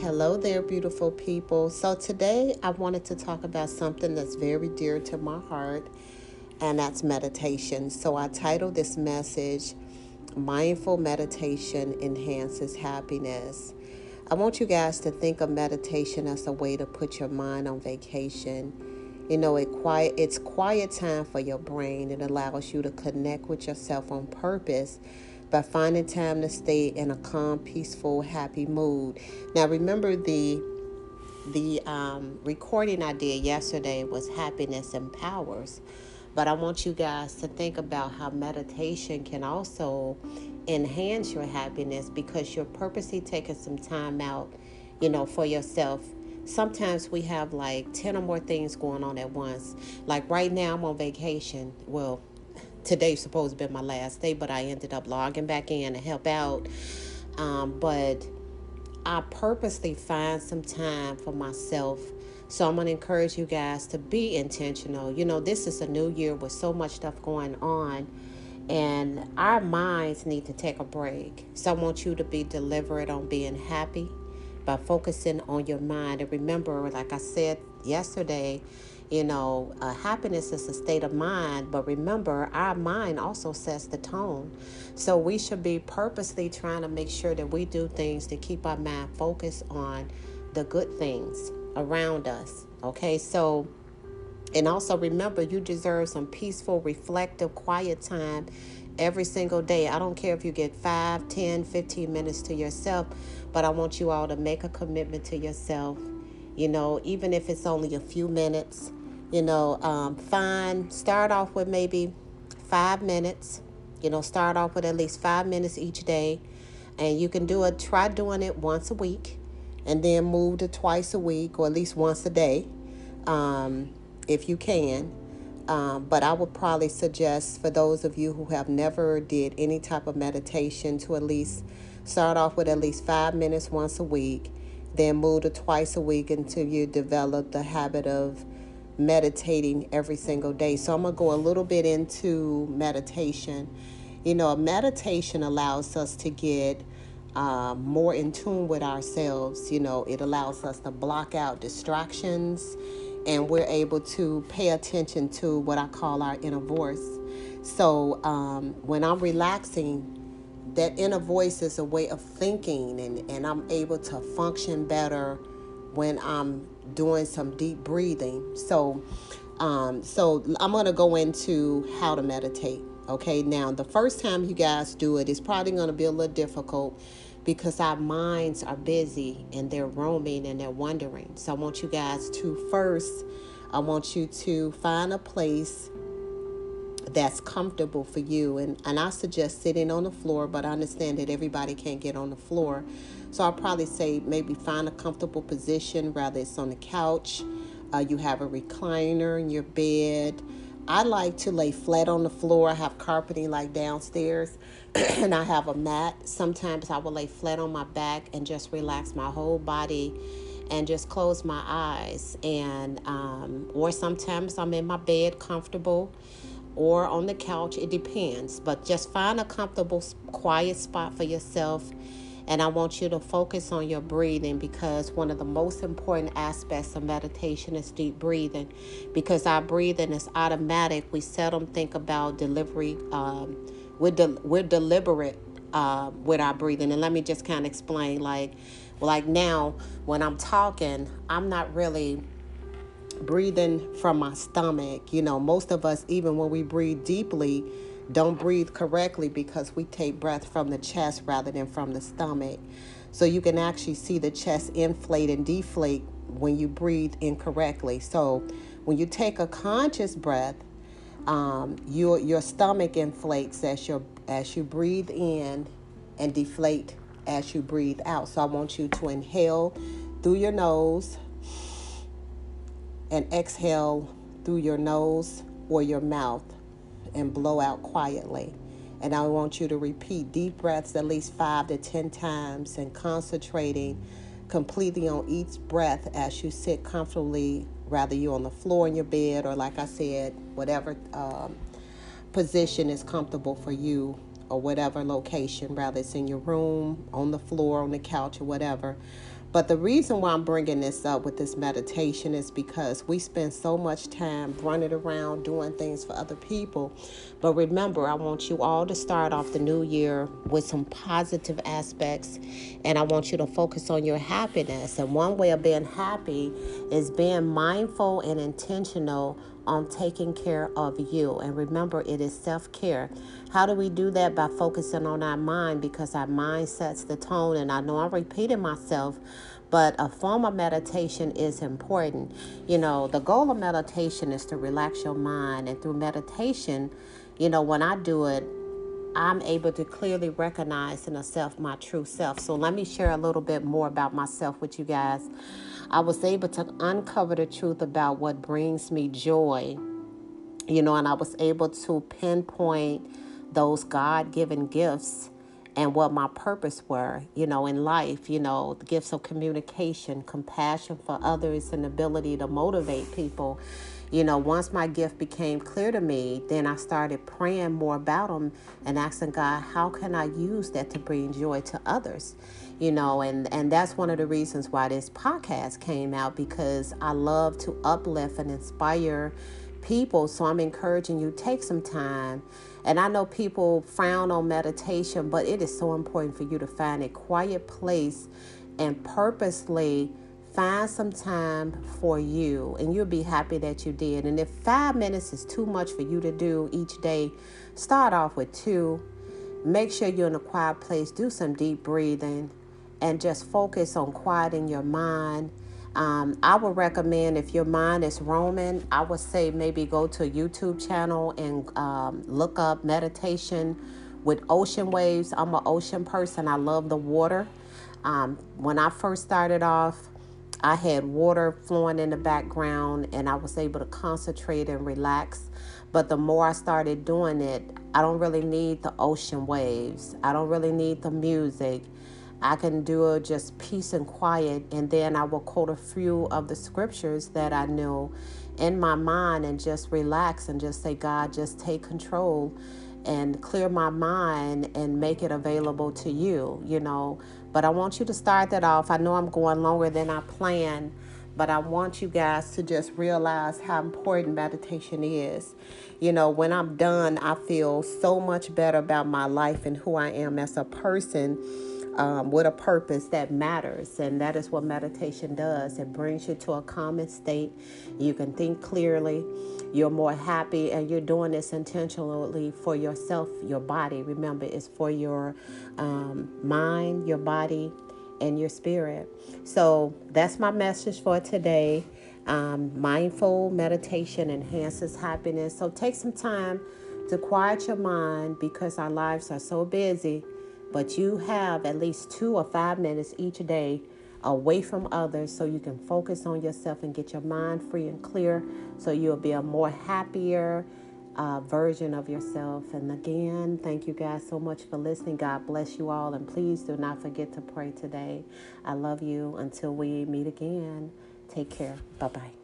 Hello there, beautiful people. So, today I wanted to talk about something that's very dear to my heart, and that's meditation. So, I titled this message, Mindful Meditation Enhances Happiness. I want you guys to think of meditation as a way to put your mind on vacation. You know, it quiet it's quiet time for your brain. It allows you to connect with yourself on purpose by finding time to stay in a calm, peaceful, happy mood. Now, remember the the um, recording I did yesterday was happiness empowers, but I want you guys to think about how meditation can also enhance your happiness because you're purposely taking some time out, you know, for yourself. Sometimes we have like 10 or more things going on at once. Like right now, I'm on vacation. Well, today's supposed to be my last day, but I ended up logging back in to help out. Um, but I purposely find some time for myself. So I'm going to encourage you guys to be intentional. You know, this is a new year with so much stuff going on, and our minds need to take a break. So I want you to be deliberate on being happy by focusing on your mind. And remember, like I said yesterday, you know, uh, happiness is a state of mind, but remember, our mind also sets the tone. So we should be purposely trying to make sure that we do things to keep our mind focused on the good things around us. Okay, so, and also remember, you deserve some peaceful, reflective, quiet time every single day. I don't care if you get 5, 10, 15 minutes to yourself, but I want you all to make a commitment to yourself. You know, even if it's only a few minutes, you know, um, find, start off with maybe five minutes. You know, start off with at least five minutes each day. And you can do it, try doing it once a week and then move to twice a week or at least once a day um, if you can. Um, but I would probably suggest for those of you who have never did any type of meditation to at least start off with at least five minutes once a week, then move to twice a week until you develop the habit of meditating every single day. So I'm going to go a little bit into meditation. You know, meditation allows us to get uh, more in tune with ourselves. You know, it allows us to block out distractions and we're able to pay attention to what I call our inner voice. So um, when I'm relaxing, that inner voice is a way of thinking, and, and I'm able to function better when I'm doing some deep breathing. So, um, so I'm to go into how to meditate. Okay, now the first time you guys do it, it's probably to be a little difficult because our minds are busy and they're roaming and they're wandering. So I want you guys to first, I want you to find a place that's comfortable for you. And, and I suggest sitting on the floor, but I understand that everybody can't get on the floor. So I'll probably say maybe find a comfortable position, rather it's on the couch, uh, you have a recliner in your bed. I like to lay flat on the floor. I have carpeting like downstairs, and I have a mat. Sometimes I will lay flat on my back and just relax my whole body and just close my eyes. And um, or sometimes I'm in my bed comfortable or on the couch. It depends, but just find a comfortable, quiet spot for yourself. And I want you to focus on your breathing because one of the most important aspects of meditation is deep breathing. Because our breathing is automatic. We seldom think about delivery. Um, we're, de- we're deliberate uh, with our breathing. And let me just kind of explain like, like now when I'm talking, I'm not really breathing from my stomach. You know, most of us, even when we breathe deeply, don't breathe correctly because we take breath from the chest rather than from the stomach. So you can actually see the chest inflate and deflate when you breathe incorrectly. So when you take a conscious breath, um, your your stomach inflates as your as you breathe in and deflate as you breathe out. So I want you to inhale through your nose and exhale through your nose or your mouth and blow out quietly. And I want you to repeat deep breaths at least five to ten times and concentrating completely on each breath as you sit comfortably, rather you're on the floor in your bed or, like I said, whatever um, position is comfortable for you or whatever location, rather it's in your room, on the floor, on the couch, or whatever. But the reason why I'm bringing this up with this meditation is because we spend so much time running around doing things for other people. But remember, I want you all to start off the new year with some positive aspects, and I want you to focus on your happiness. And one way of being happy is being mindful and intentional on taking care of you. And remember, it is self care. How do we do that? By focusing on our mind because our mind sets the tone. And I know I'm repeating myself, but a form of meditation is important. You know, the goal of meditation is to relax your mind. And through meditation, you know, when I do it, I'm able to clearly recognize in a self my true self. So let me share a little bit more about myself with you guys. I was able to uncover the truth about what brings me joy, you know, and I was able to pinpoint those God given gifts and what my purpose were, you know, in life, you know, the gifts of communication, compassion for others, and ability to motivate people. You know, once my gift became clear to me, then I started praying more about them and asking God, how can I use that to bring joy to others? You know, and and that's one of the reasons why this podcast came out because I love to uplift and inspire people. So I'm encouraging you take some time. And I know people frown on meditation, but it is so important for you to find a quiet place and purposely find some time for you and you'll be happy that you did. And if 5 minutes is too much for you to do each day, start off with 2. Make sure you're in a quiet place, do some deep breathing and just focus on quieting your mind um, I would recommend if your mind is roaming, I would say maybe go to a YouTube channel and um, look up meditation with ocean waves. I'm an ocean person, I love the water. Um, when I first started off, I had water flowing in the background and I was able to concentrate and relax. But the more I started doing it, I don't really need the ocean waves, I don't really need the music. I can do just peace and quiet, and then I will quote a few of the scriptures that I know in my mind and just relax and just say, God, just take control and clear my mind and make it available to you, you know. But I want you to start that off. I know I'm going longer than I planned, but I want you guys to just realize how important meditation is. You know, when I'm done, I feel so much better about my life and who I am as a person um, with a purpose that matters. And that is what meditation does. It brings you to a calm state. You can think clearly. You're more happy, and you're doing this intentionally for yourself, your body. Remember, it's for your um, mind, your body, and your spirit. So that's my message for today. Um, mindful meditation enhances happiness. So take some time to quiet your mind because our lives are so busy but you have at least two or five minutes each day away from others so you can focus on yourself and get your mind free and clear so you'll be a more happier uh, version of yourself. And again, thank you guys so much for listening. God bless you all. And please do not forget to pray today. I love you. Until we meet again, take care. Bye bye.